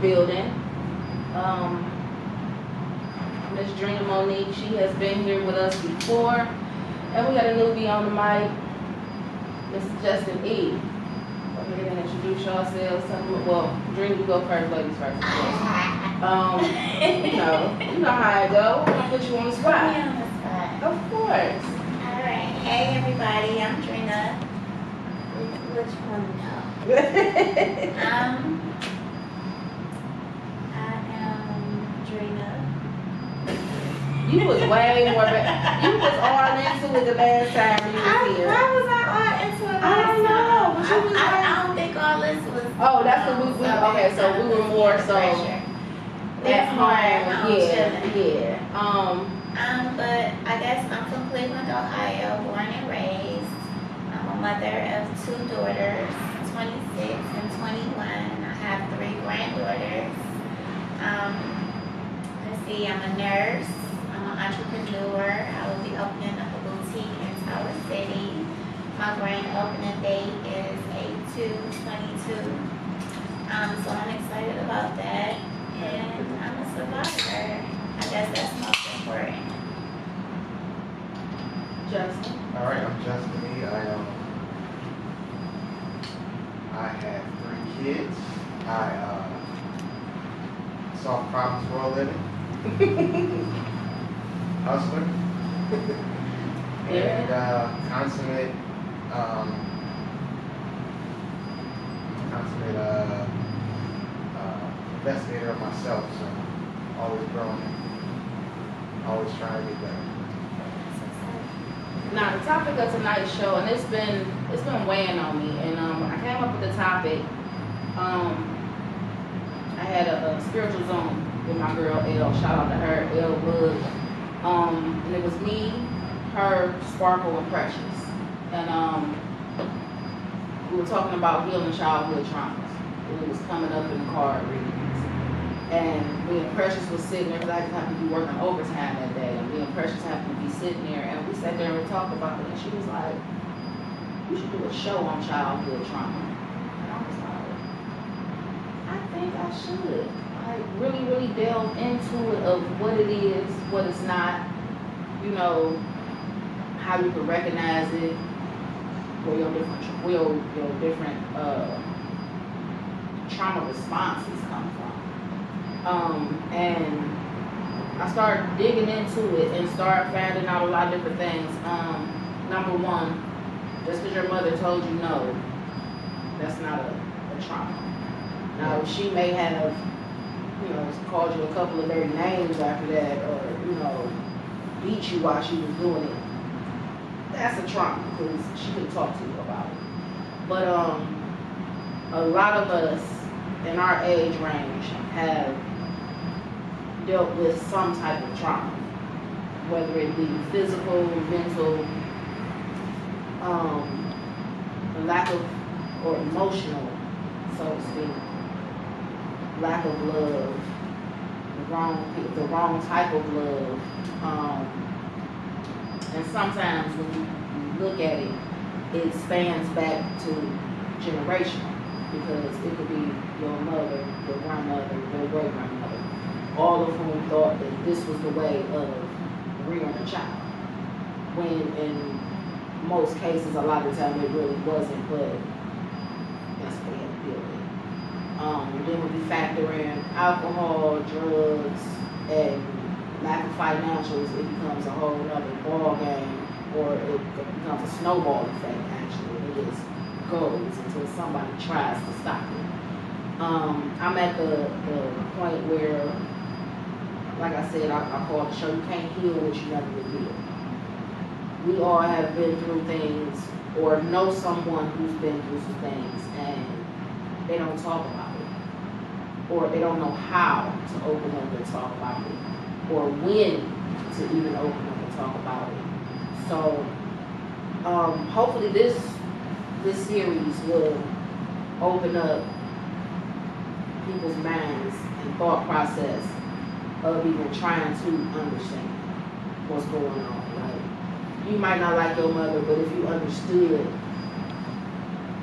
building. Um, Miss Drina Monique, she has been here with us before. And we got a newbie on the mic, Mr. Justin E. Go ahead and introduce yourselves. Well, Drina, you go first, ladies first. Um, you know, you know how I go. I'm gonna put you on the spot. on the spot. Of course. All right. Hey, everybody. I'm Trina. Which which one now? Um, You was way more, you was all into it the last time you I, was here. why was I all into it? I don't know, but you I, was I, like- I don't think all this was. Oh, that's what we- we- okay, so we were more so Pressure. At was more at home, home yeah, chilling. yeah. Um, Um, but I guess I'm from Cleveland, Ohio, born and raised. I'm a mother of two daughters, 26 and 21. I have three granddaughters. Let's see, I'm a nurse. I'm an entrepreneur. I will be opening up a boutique in Tower City. My grand opening date is 8-2-22. Um, so I'm excited about that. And I'm a survivor. I guess that's most important. Justin. All right, I'm Justin E. I um, I have three kids. I uh, solve problems for a living. Hustler. and uh, consummate um, consummate uh, uh, investigator of myself. So always growing, always trying to get better. Now the topic of tonight's show, and it's been it's been weighing on me, and um, I came up with the topic. Um, I had a, a spiritual zone with my girl L. Shout out to her, L. Wood. Um, and it was me, her, Sparkle, and Precious, and um, we were talking about healing childhood traumas. And it was coming up in the card readings. And me and Precious was sitting there, because I just happened to be working overtime that day, and me and Precious happened to be sitting there, and we sat there and we talked about it, and she was like, you should do a show on childhood trauma. And I was like, I think I should. Like, really, really delve into it of what it is, what it's not, you know, how you can recognize it, where your different, where your, your different, uh, trauma responses come from. Um, and I started digging into it and started finding out a lot of different things. Um, number one, just because your mother told you no, that's not a, a trauma. Now, she may have, you know, called you a couple of dirty names after that, or, you know, beat you while she was doing it. That's a trauma, because she couldn't talk to you about it. But, um, a lot of us in our age range have dealt with some type of trauma, whether it be physical, mental, um, lack of, or emotional, so to speak, lack of love, the wrong, the wrong type of love, um, and sometimes when you, you look at it, it spans back to generational because it could be your mother, your grandmother, your great grandmother, all of whom thought that this was the way of rearing a child. When in most cases, a lot of the time it really wasn't, but that's what they had to deal with. Um, then when we factor in alcohol, drugs, and lack of financials, it becomes a whole other ball game, or it becomes a snowball effect. Actually, it just goes until somebody tries to stop it. Um, I'm at the, the point where, like I said, I, I call the show. You can't heal what you never revealed. We all have been through things, or know someone who's been through some things, and they don't talk about it, or they don't know how to open up and talk about it, or when to even open up and talk about it. So, um, hopefully this this series will open up people's minds and thought process of even trying to understand what's going on. Like, you might not like your mother, but if you understood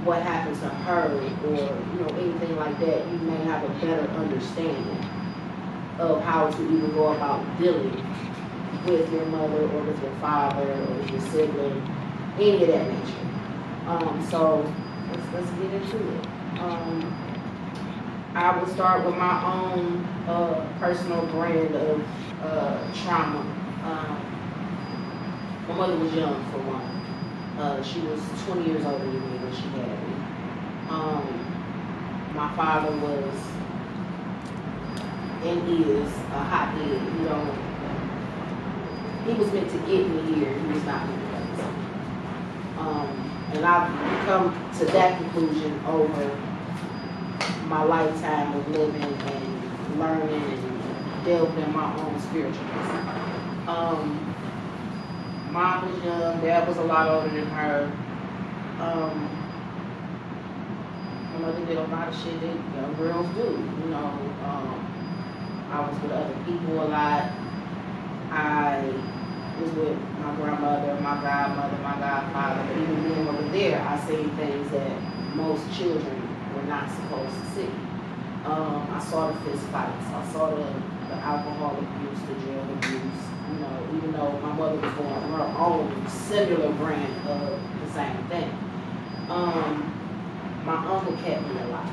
what happened to her or, you know, anything like that, you may have a better understanding of how to even go about dealing with your mother or with your father or with your sibling, any of that nature. Um, so let's, let's get into it. Um, I will start with my own uh, personal brand of uh, trauma. Um, my mother was young for one. Uh, she was 20 years older than me when she had me. Um, my father was and is a hothead. He don't. He was meant to get me here. He was not meant. Um, and I've come to that conclusion over my lifetime of living and learning and delving in my own spiritualness. Um, mom was young, dad was a lot older than her. Um, my mother did a lot of shit that young girls do, you know. Um, I was with other people a lot. I was with my grandmother, my godmother, my godfather, but even being over there, I seen things that most children were not supposed to see. Um, I saw the fist fights. I saw the, the alcohol abuse, the drug abuse. You know, even though my mother was going on her own similar brand of the same thing. Um, my uncle kept me alive.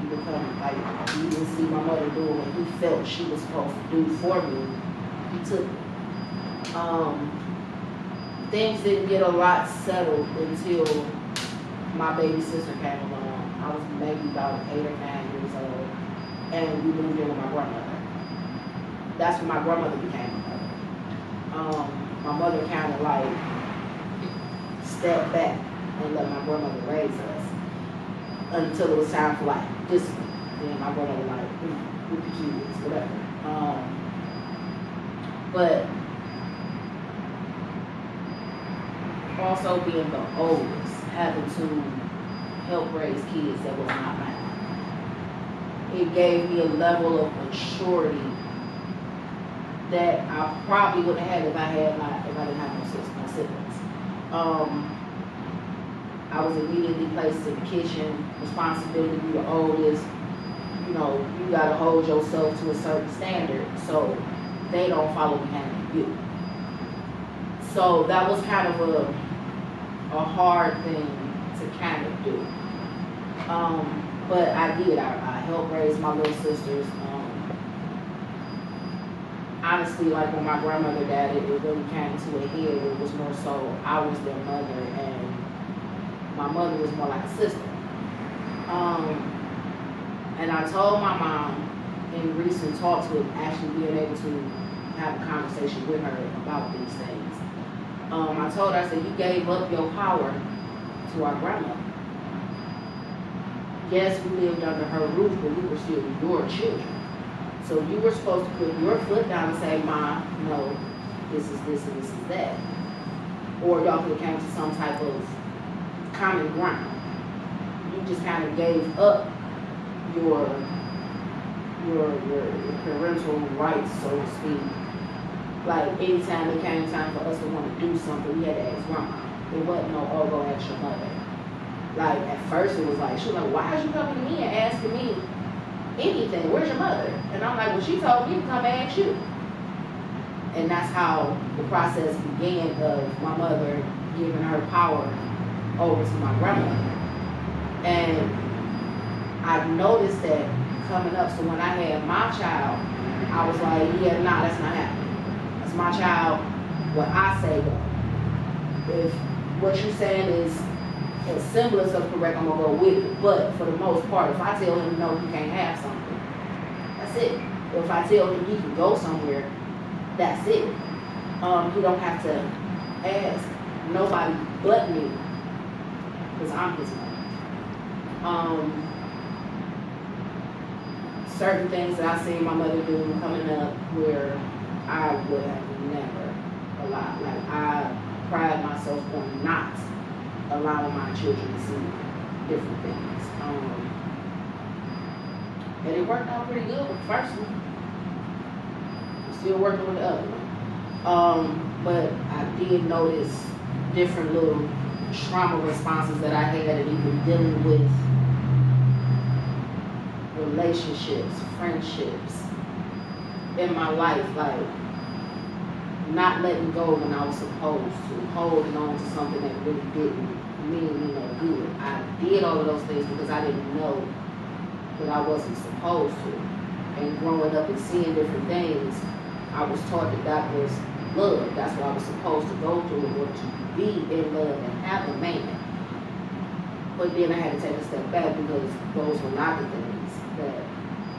He would come, like, he didn't see my mother doing what he felt she was supposed to do for me. He took me. Um, things didn't get a lot settled until my baby sister came along. I was maybe about eight or nine years old, and we moved in with my grandmother. That's when my grandmother became. Um, my mother kind of like stepped back and let my grandmother raise us until it was time for like discipline. Then my grandmother like, mm, with the kids, whatever. Um, but also being the oldest, having to help raise kids that was not mine. It gave me a level of maturity that I probably wouldn't have had if I had my if I didn't have no sisters, my siblings. Um, I was immediately placed in the kitchen, responsibility to be the oldest. You know, you gotta hold yourself to a certain standard, so they don't follow behind you. So that was kind of a a hard thing to kind of do. Um, but I did. I, I helped raise my little sisters. Honestly, like when my grandmother died, it, it really came to a head. It was more so I was their mother, and my mother was more like a sister. Um, and I told my mom in recent talks with actually being able to have a conversation with her about these things. Um, I told her, I said, you gave up your power to our grandmother. Yes, we lived under her roof, but we were still your children. So you were supposed to put your foot down and say, Ma, no, this is this and this is that. Or y'all could have came to some type of common ground. You just kind of gave up your your your, your parental rights, so to speak. Like anytime it came time for us to want to do something, we had to ask grandma. It wasn't no, oh, go ask your mother. Like at first it was like, she was like, why is you coming to me and asking me anything? Where's your mother? And I'm like, well, she told me to come ask you. And that's how the process began of my mother giving her power over to my grandmother. And I noticed that coming up. So when I had my child, I was like, yeah, nah, that's not happening. That's my child. What I say go. If what you're saying is a semblance of correct, I'm gonna go with it. But for the most part, if I tell him no, he can't have something, that's it. Or if I tell him he can go somewhere, that's it. Um, he don't have to ask nobody but me, because I'm his mother. Um, certain things that I seen my mother do coming up where I would have never allowed. Like I pride myself on not allowing my children to see different things. Um, and it worked out pretty good with the first one. I'm still working with the other one. Um, but I did notice different little trauma responses that I had and even dealing with relationships, friendships in my life, like not letting go when I was supposed to, holding on to something that really didn't mean me no good. I did all of those things because I didn't know that I wasn't supposed to. And growing up and seeing different things, I was taught that that was love. That's what I was supposed to go through in order to be in love and have a man. But then I had to take a step back because those were not the things that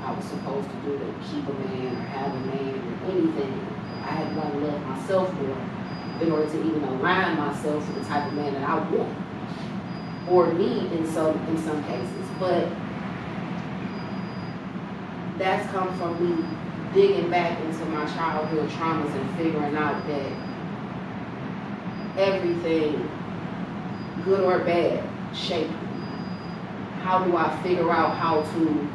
I was supposed to do to keep a man or have a man or anything. I had to learn to love myself more in order to even align myself with the type of man that I want or need in some in some cases. But that's come from me digging back into my childhood traumas and figuring out that everything, good or bad, shaped me. How do I figure out how to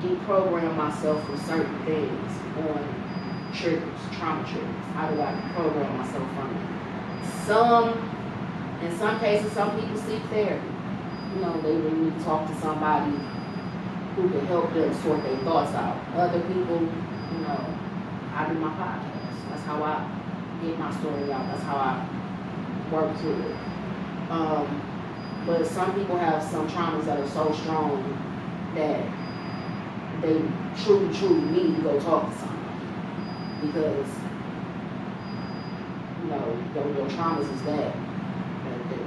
deprogram myself from certain things on triggers, trauma triggers? How do I deprogram myself from it? Some, in some cases, some people seek therapy. You know, they really need to talk to somebody who can help them sort their thoughts out. Other people, you know, I do my podcast. That's how I get my story out. That's how I work through it. Um, but some people have some traumas that are so strong that they truly, truly need to go talk to somebody because you know your, your traumas is that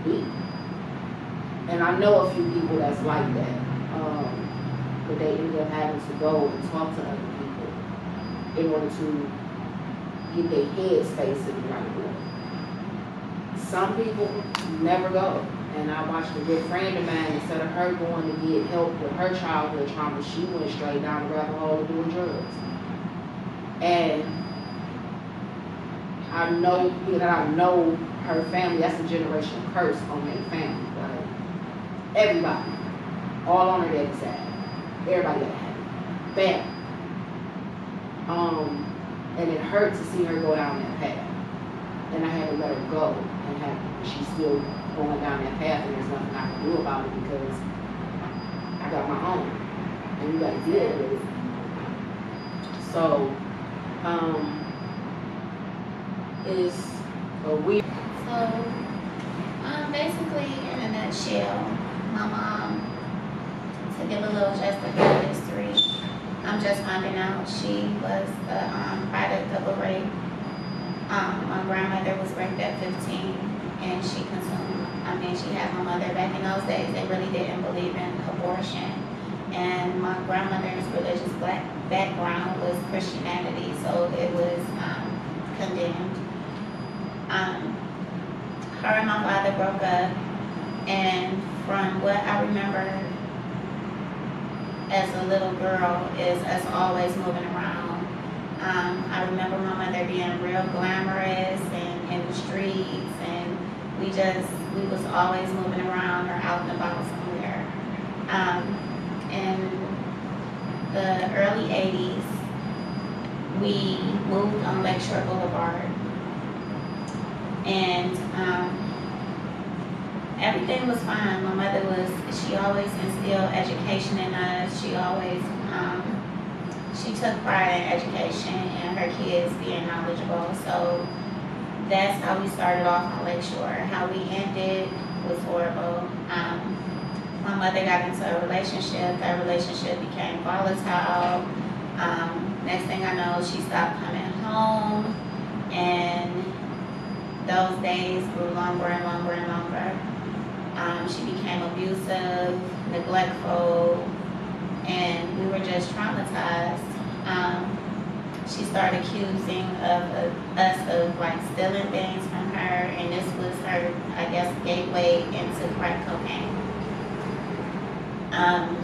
that. And I know a few people that's like that. Um, but they end up having to go and talk to other people in order to get their head space in the right way. Some people never go. And I watched a good friend of mine, instead of her going to get help with her childhood trauma, she went straight down the rabbit hole of doing drugs. And I know, that I know her family, that's a generational curse on their family. Like, everybody, all on her daddy's side everybody got happy. Bam. Um, and it hurt to see her go down that path. And I had to let her go and have she's still going down that path and there's nothing I can do about it because I got my own. And you gotta deal with it. So, um is a weird So, um, basically, in a nutshell, my mom, to give a little just of her history, I'm just finding out she was the um, product of a rape. Um, my grandmother was raped at 15, and she consumed. I mean, she had my mother back in those days. They really didn't believe in abortion, and my grandmother's religious black background was Christianity, so it was um, condemned. Um, her and my father broke up, and from what I remember as a little girl is us always moving around. Um, I remember my mother being real glamorous and in the streets, and we just we was always moving around or out and about somewhere. Um, in the early '80s, we moved on Lakeshore Boulevard, and um, everything was fine. My mother was, she always instilled education in us. She always, um, she took pride in education and her kids being knowledgeable. So that's how we started off on Lakeshore. How we ended was horrible. Um, my mother got into a relationship. That relationship became volatile. Um, next thing I know, she stopped coming home, and those days grew longer and longer and longer. Um, she became abusive, neglectful, and we were just traumatized. Um, she started accusing of, of us of like stealing things from her, and this was her, I guess, gateway into crack cocaine. Um,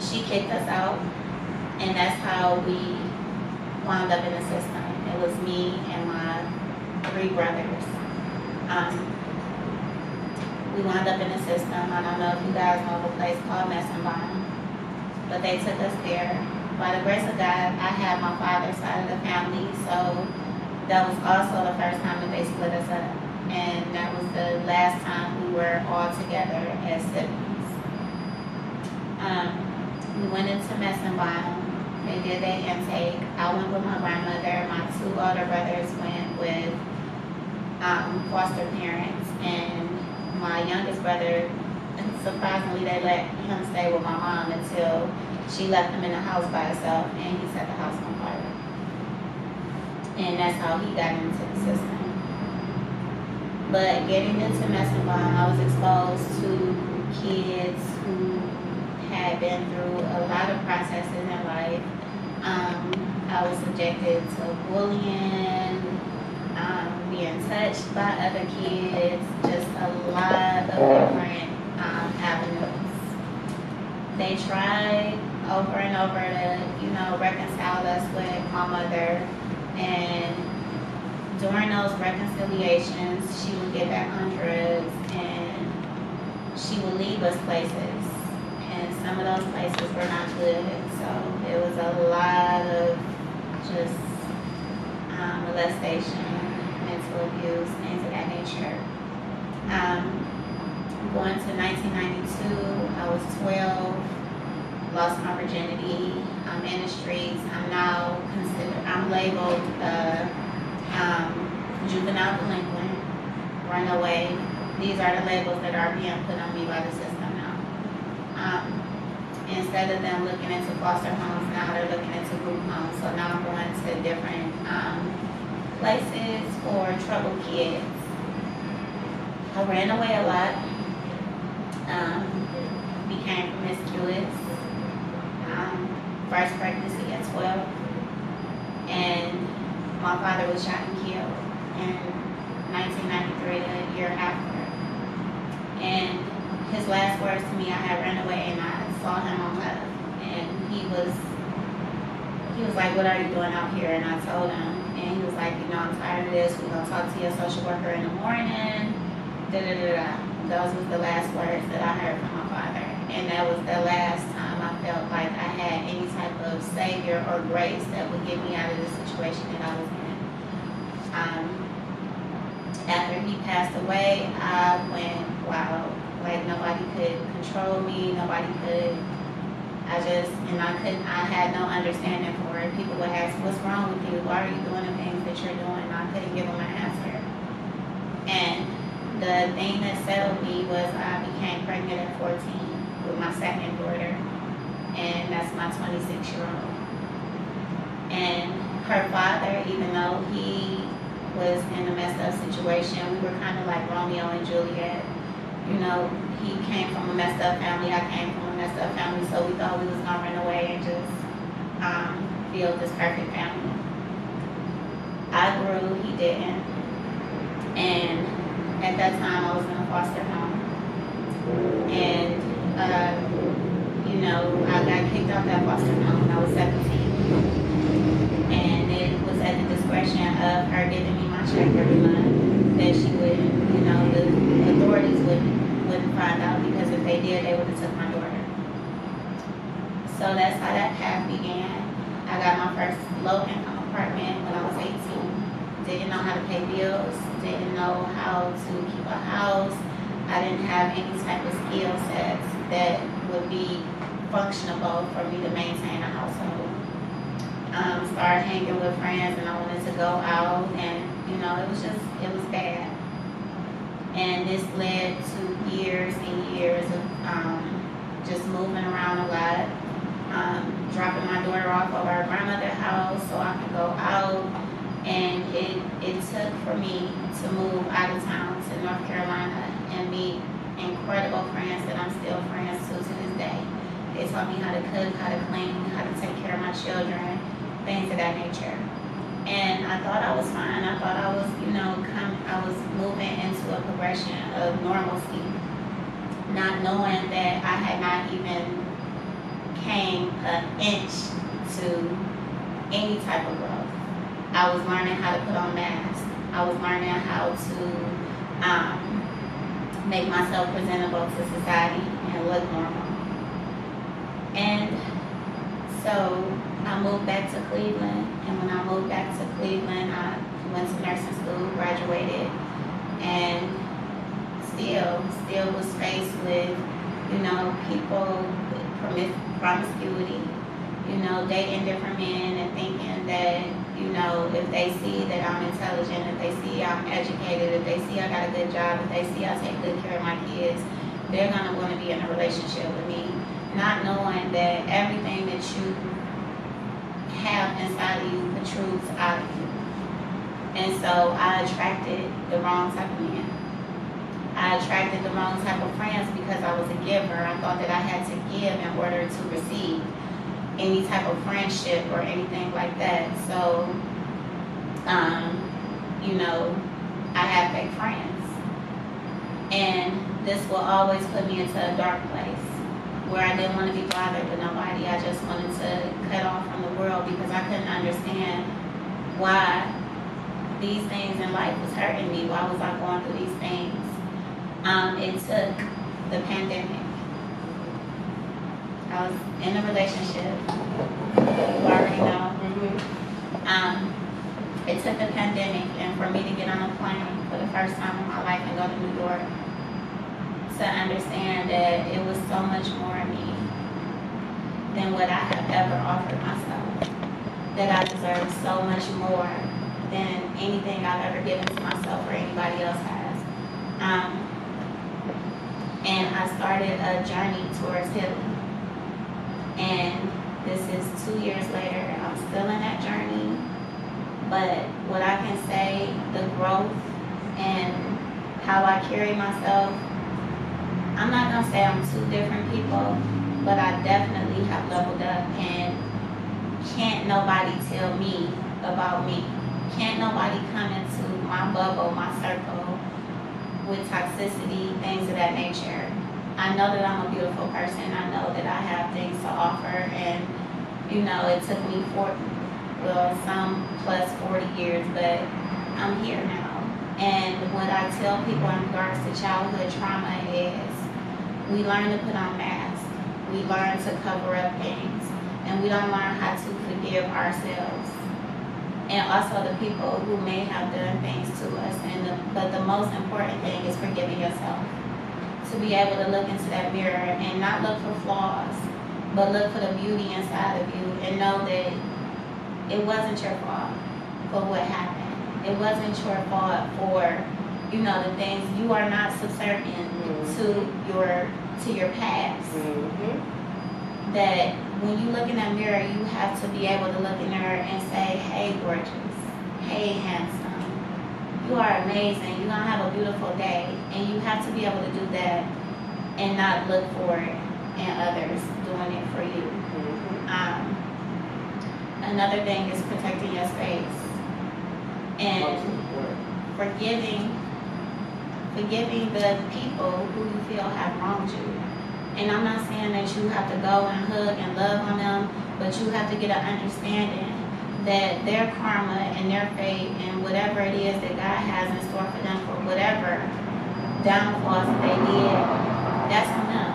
she kicked us out, and that's how we wound up in the system. It was me and my three brothers. Um, we wound up in the system. I don't know if you guys know of a place called Metzenbaum, but they took us there. By the grace of God, I had my father's side of the family, so that was also the first time that they split us up. And that was the last time we were all together as siblings. Um, we went into Metzenbaum. They did their intake. I went with my grandmother. My two older brothers went with um, foster parents. And my youngest brother, surprisingly, they let him stay with my mom until she left him in the house by herself and he set the house on fire. And that's how he got into the system. But getting into Metzenbaum, I was exposed to kids who had been through a lot of processes in life. Um, I was subjected to bullying, um, being touched by other kids, just a lot of different um, avenues. They tried over and over to, you know, reconcile us with my mother. And during those reconciliations, she would get back on drugs and she would leave us places. And some of those places were not good. So it was a lot of just um, molestation, mental abuse, things of that nature. Um, going to 1992, I was 12 lost my virginity. I'm in the streets. I'm now considered, I'm labeled uh, um, juvenile delinquent, runaway. These are the labels that are being put on me by the system now. Um, instead of them looking into foster homes, now they're looking into group homes. So now I'm going to different um, places for troubled kids. I ran away a lot. Um, became promiscuous um, first pregnancy at 12. And my father was shot and killed in 1993, a year after. And his last words to me, I had run away and I saw him on left. And he was, he was like, what are you doing out here? And I told him, and he was like, you know, I'm tired of this. We're to talk to your social worker in the morning. Da da da da. Those was the last words that I heard from my father. And that was the last time I felt like I had any type of savior or grace that would get me out of the situation that I was in. Um, after he passed away, I went wild. Like nobody could control me, nobody could. I just, and I couldn't, I had no understanding for it. People would ask, what's wrong with you? Why are you doing the things that you're doing? And I couldn't give them an answer. And the thing that settled me was I became pregnant at 14 with my second daughter and that's my 26 year old. And her father, even though he was in a messed up situation, we were kind of like Romeo and Juliet. You know, he came from a messed up family, I came from a messed up family, so we thought we was gonna run away and just um, build this perfect family. I grew, he didn't. And at that time, I was in a foster home. And uh, you know, I got kicked out that foster home when I was 17. And it was at the discretion of her giving me check every month that she wouldn't, you know, the authorities wouldn't, wouldn't find out because if they did, they would have took my daughter. So that's how that path began. I got my first low income apartment when I was 18. Didn't know how to pay bills, didn't know how to keep a house. I didn't have any type of skill sets that would be functionable for me to maintain a household. Um, started hanging with friends and I wanted to go out and, you know, it was just, it was bad. And this led to years and years of um, just moving around a lot, um, dropping my daughter off at our grandmother's house so I could go out. And it, it took for me to move out of town to North Carolina and meet incredible friends that I'm still friends to to this day. They taught me how to cook, how to clean, how to take care of my children, things of that nature. And I thought I was fine. I thought I was, you know, I was moving into a progression of normalcy, not knowing that I had not even came an inch to any type of growth. I was learning how to put on masks. I was learning how to um, make myself presentable to society and look normal. And so I moved back to Cleveland, and when I moved back to Cleveland, I went to nursing school, graduated, and still, still was faced with, you know, people with promis- promiscuity, you know, dating different men and thinking that, you know, if they see that I'm intelligent, if they see I'm educated, if they see I got a good job, if they see I take good care of my kids, they're gonna wanna be in a relationship with me, not knowing that everything that you have inside of you protrudes out of you. And so I attracted the wrong type of men. I attracted the wrong type of friends because I was a giver. I thought that I had to give in order to receive any type of friendship or anything like that. So, um, you know, I had fake friends. And this will always put me into a dark place where I didn't want to be bothered with nobody. I just wanted to cut off from the world because I couldn't understand why these things in life was hurting me. Why was I going through these things? Um, it took the pandemic. I was in a relationship. You already know. Um, it took the pandemic and for me to get on a plane for the first time in my life and go to New York to understand that it was so much more in me than what I have ever offered myself. That I deserve so much more than anything I've ever given to myself or anybody else has. Um, and I started a journey towards healing. And this is two years later. I'm still in that journey. But what I can say, the growth and how I carry myself, I'm not gonna say I'm two different people, but I definitely have leveled up and can't nobody tell me about me. Can't nobody come into my bubble, my circle with toxicity, things of that nature. I know that I'm a beautiful person. I know that I have things to offer and you know, it took me four, well, some plus 40 years, but I'm here now. And what I tell people in regards to childhood trauma is we learn to put on masks. We learn to cover up things. And we don't learn how to forgive ourselves. And also the people who may have done things to us. And the, but the most important thing is forgiving yourself. To be able to look into that mirror and not look for flaws, but look for the beauty inside of you and know that it wasn't your fault for what happened. It wasn't your fault for, you know, the things you are not subservient mm-hmm. to your to your past. Mm-hmm. That when you look in that mirror, you have to be able to look in there and say, "Hey, gorgeous. Hey, handsome. You are amazing. You're gonna have a beautiful day." And you have to be able to do that and not look for it in others doing it for you. Mm-hmm. Um, another thing is protecting your space and forgiving forgiving the people who you feel have wronged you. And I'm not saying that you have to go and hug and love on them, but you have to get an understanding that their karma and their fate and whatever it is that God has in store for them for whatever downfalls that they did, that's on them.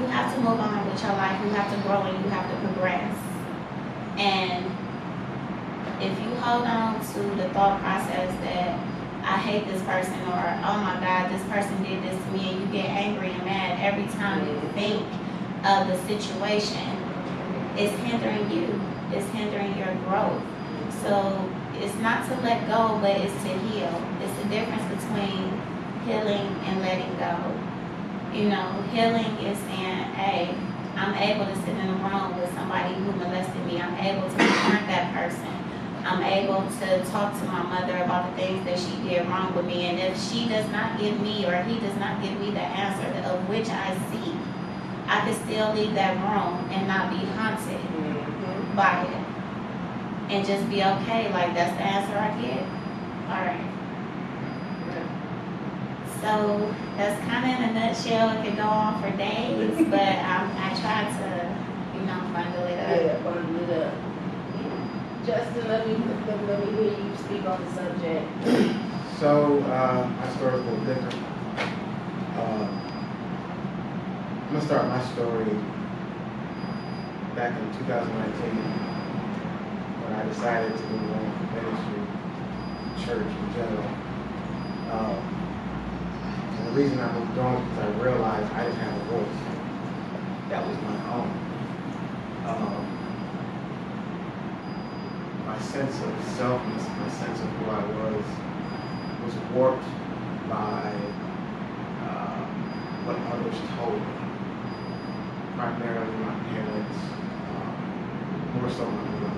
You have to move on with your life. You have to grow and you have to progress. And if you hold on to the thought process that I hate this person or oh my God, this person did this to me and you get angry and mad every time you think of the situation, it's hindering you. It's hindering your growth. So it's not to let go, but it's to heal. It's the difference between healing and letting go. You know, healing is saying, hey, I'm able to sit in a room with somebody who molested me. I'm able to confront that person. I'm able to talk to my mother about the things that she did wrong with me. And if she does not give me or he does not give me the answer of which I seek, I can still leave that room and not be haunted by it. And just be okay, like that's the answer I get. Alright. So that's kind of in a nutshell. It could go on for days, but um, I try to, you know, bundle it up. Yeah, bundle it up. Justin, let me, let me, hear you speak on the subject. So, uh, my story's a little different. Uh, I'm gonna start my story back in 2019 when I decided to move on from ministry. church in general. Um, and the reason I moved on is because I realized I didn't have a voice. That was my own. Um, my sense of selfness, my sense of who I was, was warped by uh, what others told me. Primarily my parents, um, more so my mother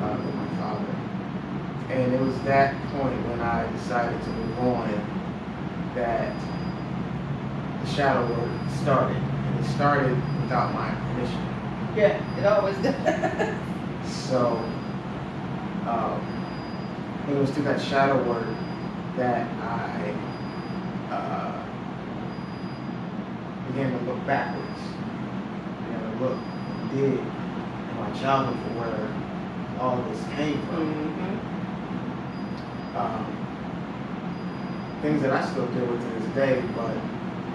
uh, than my father. And it was that point when I decided to move on that the shadow work started. And it started without my permission. Yeah, it always does. So, um, it was through that shadow work that I uh, began to look backwards, began to look and dig in my childhood for where all this came from. Mm-hmm. Um, things that I still deal with to this day, but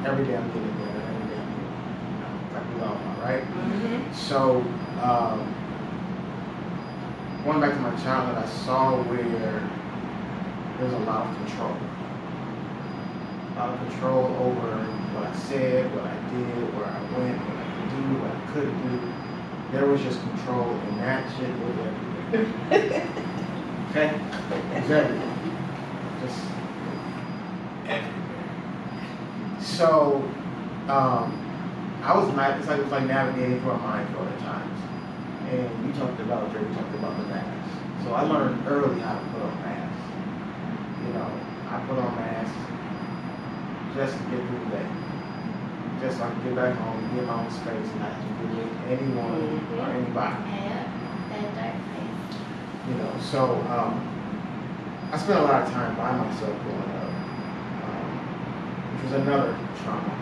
every day I'm getting better, every day I'm getting, know, like we all are, right? Mm-hmm. So, um, going back to my childhood, I saw where there was a lot of control. A lot of control over what I said, what I did, where I went, what I could do, what I couldn't do. There was just control, and that shit was everywhere. okay? It was everywhere. Just everywhere. So, um, I was. It's like it was like navigating through a minefield at times. And you talked about Dre, we talked about the mask. So I learned early how to put on masks. You know, I put on masks just to get through the day. Just so I can get back home, get my own space, and not have to deal with anyone or anybody. Yeah, that dark. You know, so um, I spent a lot of time by myself growing up, um, which was another trauma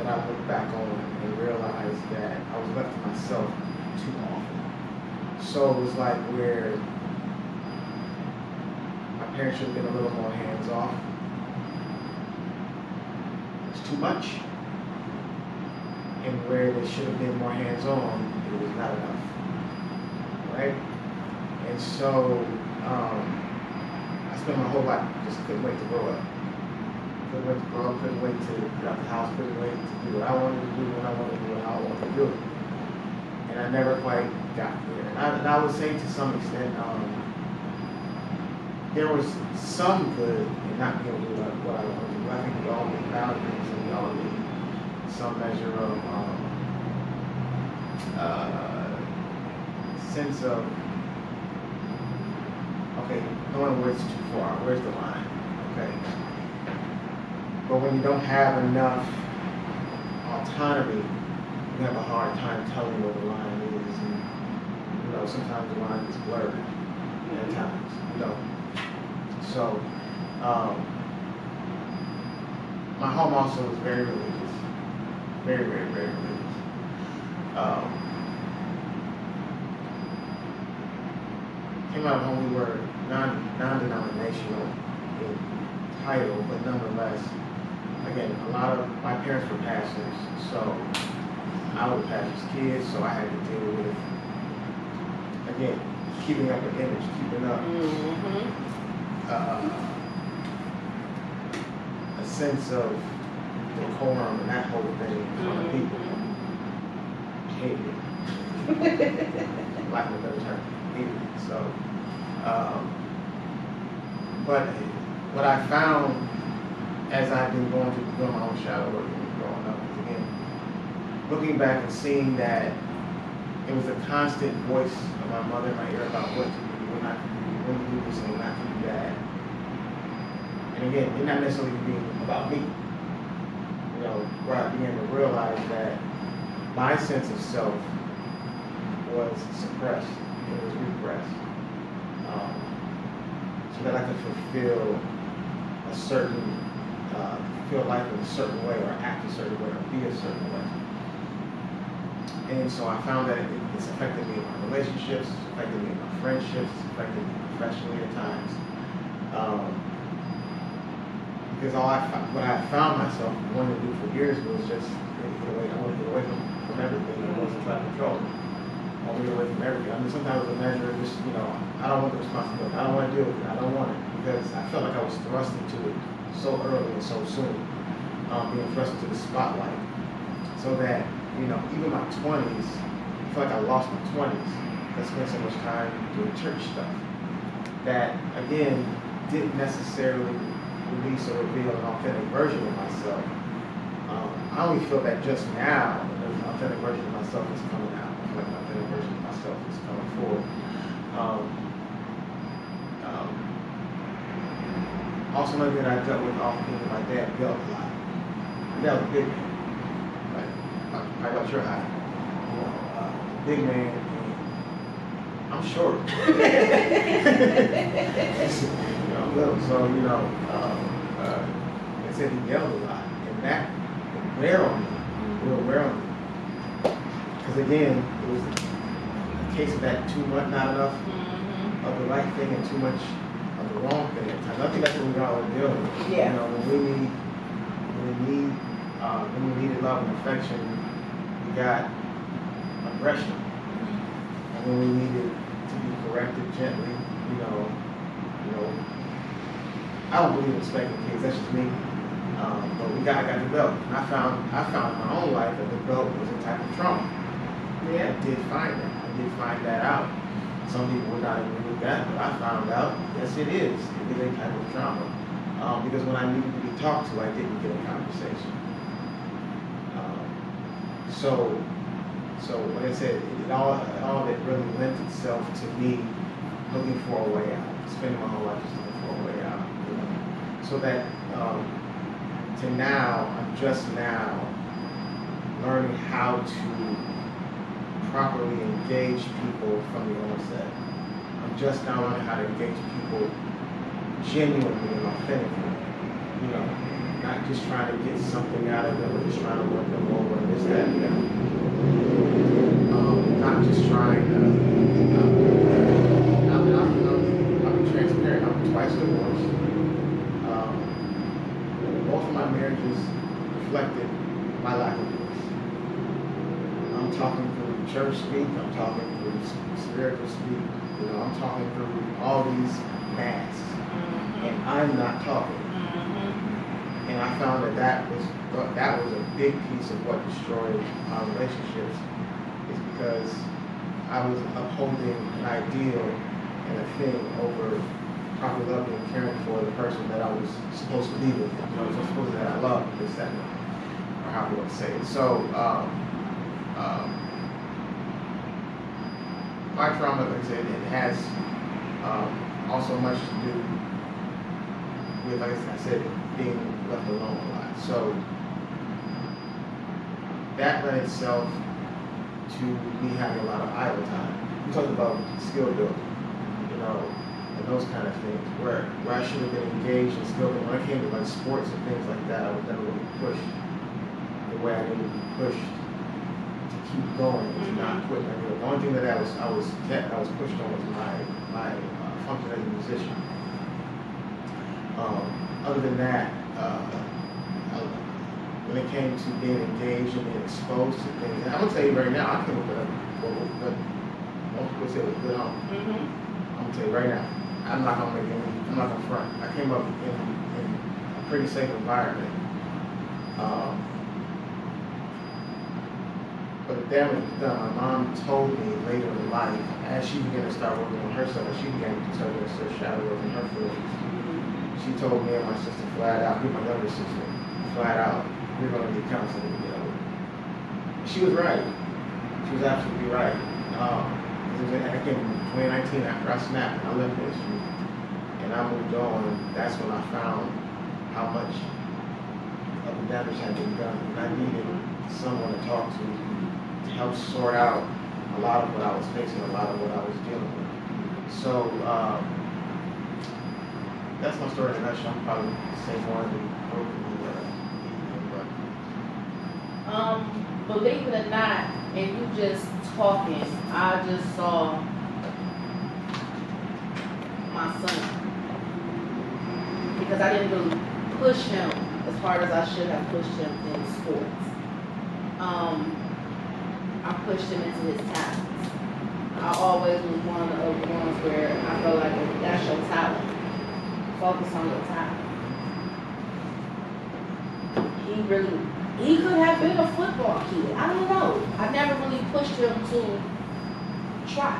that I look back on and realize that I was left to myself too often. So it was like where my parents should have been a little more hands off. It's too much. And where they should have been more hands on, it was not enough. Right? And so um, I spent my whole life just couldn't wait to grow up. Couldn't wait to grow up, couldn't wait to get out the house, couldn't wait to do what I wanted to do when I wanted to do how I wanted to do it. And I never quite got there. And I, and I would say to some extent, um, there was some good in not being able to do what I wanted to do. I think we all need boundaries and we all need some measure of um, uh, sense of okay, knowing where it's too far, where's the line, okay? But when you don't have enough autonomy, you have a hard time telling where the line is, and you know sometimes the line is blurred at times, you know. So, um, my home also was very religious, very, very, very religious. Um, came out of home, we were non, non-denominational in title, but nonetheless, again, a lot of, my parents were pastors, so I was a pastor's kid, so I had to deal with, again, keeping up an image, keeping up, Mm-hmm. uh, a sense of decorum and that whole thing of people. Hated it. Lack of a better term, hated it. So, um, but what I found as I've been going through doing my own shadow work and growing up is again, looking back and seeing that it was a constant voice of my mother in my ear about what to do, what not to do, when to do this and not to do that. And again, it not necessarily being about me. You know, where I began to realize that my sense of self was suppressed, it was repressed. Um, so that I could fulfill a certain, uh, feel life in a certain way or act a certain way or be a certain way. And so I found that it, it's affected me in my relationships, it's affected me in my friendships, it's affected me professionally at times. Um, because all I, what I found myself wanting to do for years was just get away, I want to get away from, from everything, I want to try to control. I want me away from everything. I mean, sometimes the measure of just, you know, I don't want the responsibility. I don't want to deal with it. I don't want it because I felt like I was thrust into it so early and so soon, um, being thrust into the spotlight. So that, you know, even my twenties, I feel like I lost my twenties. I spent so much time doing church stuff that, again, didn't necessarily release or reveal an authentic version of myself. Um, I only feel that just now, an authentic version of myself is coming out. I feel like an authentic version of myself is coming forward. Um, um, also, another thing that I dealt with often my dad yelled a lot. Dad was a big I got your height. You know, uh, big man. And I'm short. you know, I'm little, so you know, um, uh, I said he yelled a lot, and that would wear on me, will wear on me. Because again, it was a case of that too much, not enough Mhm. of the right thing and too much of the wrong thing at times. I think that's what we all are dealing with. Yeah. You know, when we need, when we need, uh, when we needed love and affection, we got aggression. And when we needed to be corrected gently, you know, you know, I don't believe in spanking kids. That's just me. Um, but we got, got developed. And I found, I found in my own life that development was a type of trauma. Yeah. I did find that. I did find that out. Some people would not agree with that, but I found out, yes, it is. It is a type of trauma. Um, because when I needed to be talked to, I didn't get a conversation. So, so like I said, it all, all of it really lent itself to me looking for a way out, spending my whole life just looking for a way out. You know? So that um, to now, I'm just now learning how to properly engage people from the onset. I'm just now learning how to engage people genuinely and authentically. You know, not just trying to get something out of them or just trying to work them over this, that, the other. Um, not just trying to. Um, I'm, I'm, I'm, I'll transparent. I'm twice divorced. Um, both of my marriages reflected my lack of peace. I'm talking through church speak, I'm talking through spiritual speak, you know, I'm talking through all these masks, and I'm not talking. And I found that that was, that was a big piece of what destroyed our relationships, is because I was upholding an ideal and a thing over proper loving and caring for the person that I was supposed to be with, you know, supposed that I love, this, that, or how you want to say it. So, um, um, my trauma, like I said, it has um, also much to do with, like I said, being left alone a lot. So that led itself to me having a lot of idle time. We talked about skill building, you know, and those kind of things, where, where I should have been engaged in skill building. When I came to like sports and things like that, I was never really pushed the way I needed to be pushed to keep going and to not quit. I mean, the only thing that I was, I was kept, I was pushed on was my, my uh, function as a musician. Um, other than that, uh, I- when it came to being engaged and being exposed to things, and I'm gonna tell you right now, I came up with a, what, most people say was good home. Mhm. I'm gonna tell you right now, I'm not gonna make any, I'm not gonna front. I came up in, in a pretty safe environment. Um, but the damage was done. My mom told me later in life, as she began to start working on herself, as she began to start doing some shadow work in her feelings, she told me and my sister flat out, me and my younger sister, flat out, we're counseling to get. She was right. She was absolutely right. Um, it was, in 2019 after I snapped and I left ministry and I moved on. That's when I found how much of the damage had been done. And I needed someone to talk to to help sort out a lot of what I was facing, a lot of what I was dealing with. So um, that's my story in a nutshell. I'm probably the more than broken but Um, believe it or not, and you just talking, I just saw my son. Because I didn't really push him as hard as I should have pushed him in sports. Um, I pushed him into his talents. I always was one of the ones where I felt like that's your talent. Focus on your time. He really, he could have been a football kid. I don't know. I never really pushed him to try.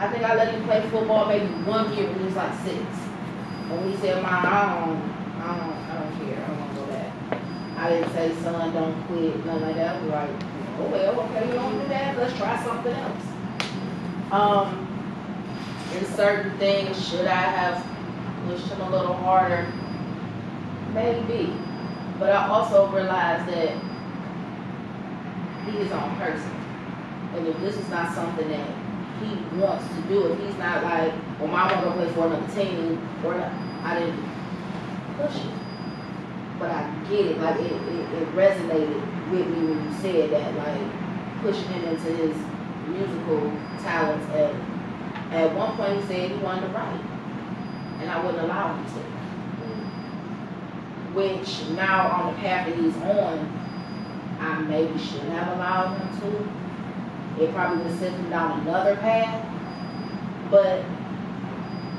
I think I let him play football maybe one year when he was like six. When he said, "Mom, I don't, I don't, I don't care. I don't want to go back." I didn't say, "Son, don't quit," nothing like that. I was like, "Oh well, okay, you don't do that. Let's try something else." Um, in certain things, should I have him a little harder? Maybe, but I also realized that he is on person, and if this is not something that he wants to do, if he's not like, well, mom want to play for another team, or I didn't push it. But I get it, like it, it, it resonated with me when you said that, like pushing him into his musical talents. And at one point, he said he wanted to write, and I wouldn't allow him to. Mm. Which now on the path that he's on, I maybe should have allowed him to. It probably would send him down another path, but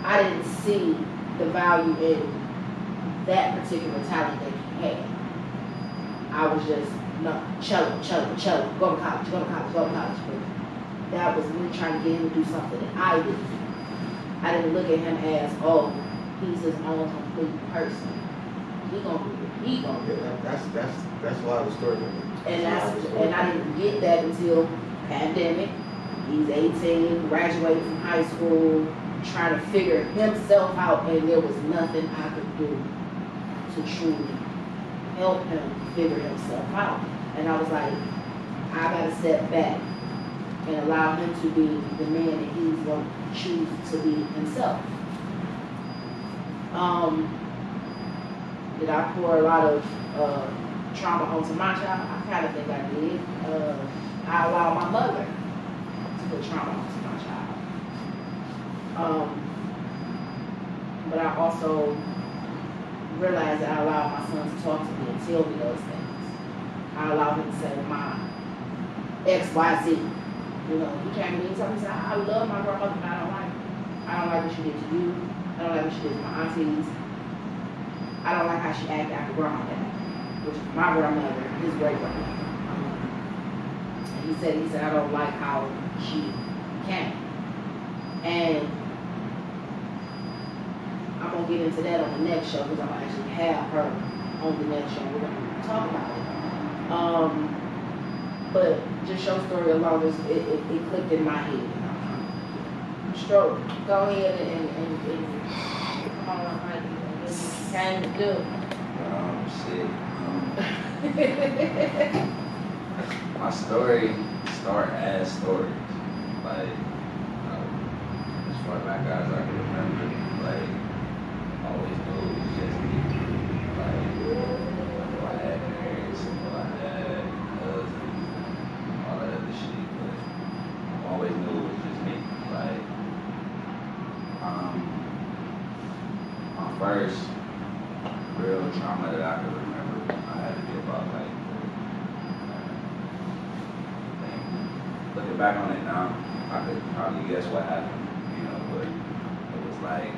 I didn't see the value in that particular talent that he had. I was just no cello, cello, cello, go to college, go to college, go to college. But that was me trying to get him to do something that I did. I didn't look at him as, oh, he's his own complete person. He gonna he gonna do. Yeah, that- That's, that's, that's why the story. And that's, and I didn't get that until pandemic. He's eighteen, graduated from high school, trying to figure himself out, and there was nothing I could do to truly help him figure himself out. And I was like, I gotta step back and allow him to be the man that he's gonna choose to be himself. Um, did I pour a lot of, uh, trauma onto my child? I kind of think I did. Uh, I allowed my mother to put trauma onto my child. Um, but I also realized that I allowed my son to talk to me and tell me those things. I allowed him to say, "Mom, X, Y, Z." You know, he came to me and told me, said, "I love my grandmother, but I don't like. I don't like what she did to you. I don't like what she did to my aunties. I don't like how she acted after grandma died." which is my grandmother, his great grandmother. And he said, he said, I don't like how she came. And I'm gonna get into that on the next show because I'm gonna actually have her on the next show. We're gonna talk about it. Um, but just your story alone, is, it, it, it clicked in my head. Stroke, go ahead and, and, and come on up, Mikey, and this is what you to do. Um, shit. Um, my story start as stories. Like, um, as far back as I can remember, like, always knew it was just me. Like, I know I had parents, I know I had cousins, all that other shit, but I always knew it was just me. Like, um, my first real trauma that I can remember, I had to be about like, uh, looking back on it now, I could probably guess what happened, you know, but it was like,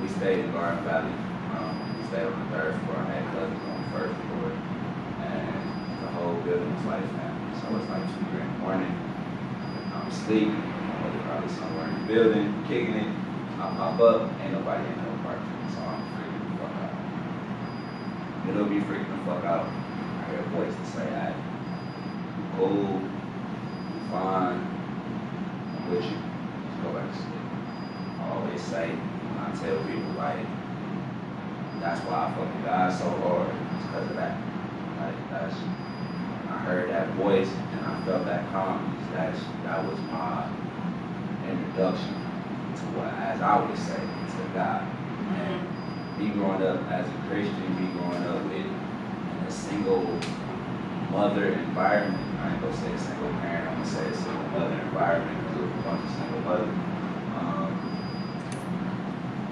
we stayed in Garden Valley, um, we stayed on the third floor, I had cousins on the first floor, and the whole building was like family, so it's like two, three in the morning, I'm sleeping, I'm probably somewhere in the building, kicking it, I pop up, ain't nobody in the apartment, so I'm freaking the fuck out. It'll be freaking the fuck out. I hear a voice to say, hey, cool, fine, I'm with you, just go back to sleep. I always say, when I tell people, like, that's why I fucking God so hard, it's because of that. Like, that's, I heard that voice and I felt that calmness, that's, that was my introduction to what, as I would say, to God. And me growing up as a Christian, me growing up with in a single mother environment. I ain't gonna say a single parent, I'm gonna say a single mother environment because it was a bunch of single mothers. Um,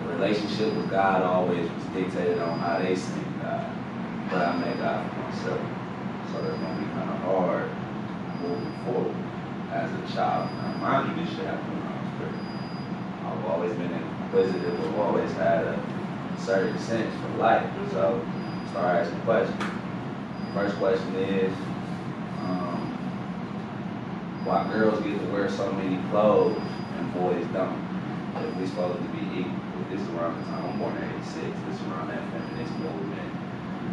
the relationship with God always was dictated on how they seen God. But I met God for myself. So that's gonna be kind of hard moving forward. as a child. Now, mind you, this shit happened when I was three. I've always been inquisitive, I've always had a certain sense for life. So, start asking questions. First question is, um, why girls get to wear so many clothes and boys don't? If we supposed to be equal, this is around the time I'm born in '86. This is around that feminist movement.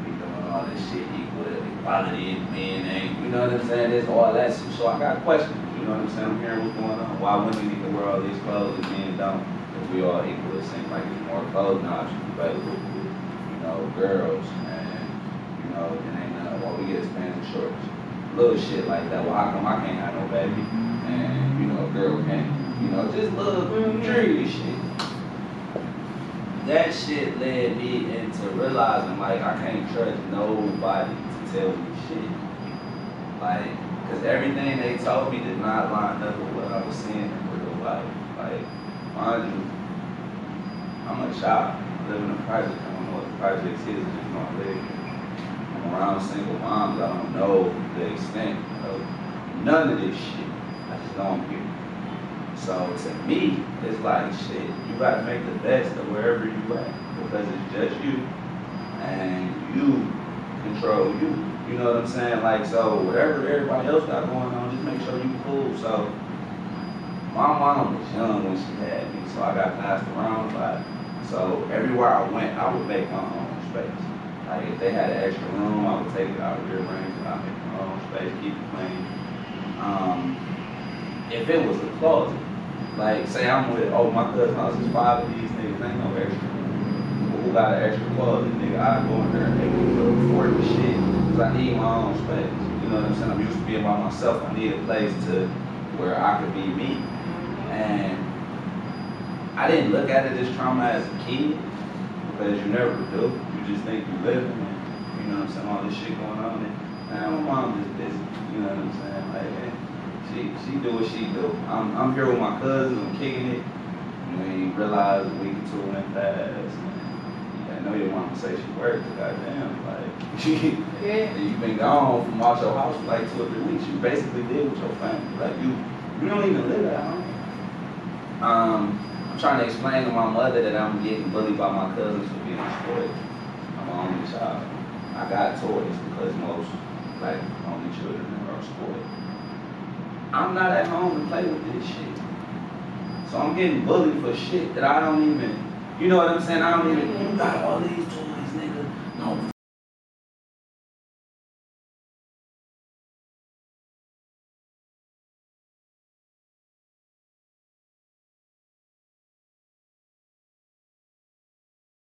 We doing all this shit equal equality, men ain't. You know what I'm saying? There's all that. So I got questions. Know what I'm saying? I'm hearing what's going on. Why women need to wear all these clothes and men don't? If we all equal, it seems like there's more clothing options available. You know, girls and you know, it ain't none. Why we get is pants and shorts? Little shit like that. Well, how come I can't have no baby? And you know, a girl can't. You know, just little tree shit. That shit led me into realizing like I can't trust nobody to tell me shit. Like, cause everything they told me did not line up with what I was seeing in real life. Like, mind you, I'm a child. I live in a project. I don't know what the project is. I just know I live. I'm around single moms. I don't know the extent of none of this shit. I just know I'm here. So to me, it's like shit. You gotta make the best of wherever you at because it's just you, and you control you. You know what I'm saying? Like so, whatever everybody else got going on, just make sure you cool. So my mom was young when she had me, so I got passed around a lot. So everywhere I went, I would make my own space. Like if they had an extra room, I would take it out of their range and I make my own space, keep it clean. Um, if it was a closet, like say I'm with oh my cousin house is five of these niggas, ain't no extra. Who got an extra closet, nigga? I go in there and make me look for the shit. Cause I need my own space. You know what I'm saying? I'm used to being by myself. I need a place to where I could be me. And I didn't look at it as trauma as a kid because you never do. You just think you living and you know what I'm saying, all this shit going on. And now my mom just busy. You know what I'm saying? Like, eh, she she do what she do. I'm I'm here with my cousins. I'm kicking it. And we realize a week or two went past. I know your mom say she works. Goddamn, like. Yeah. And you've been gone from out your house for like two or three weeks. You basically live with your family. Like you, you don't even live at home. Um, I'm trying to explain to my mother that I'm getting bullied by my cousins for being spoiled. I'm an only child. I got toys because most like only children are spoiled. I'm not at home to play with this shit. So I'm getting bullied for shit that I don't even, you know what I'm saying? I don't even, you got all these toys, nigga. No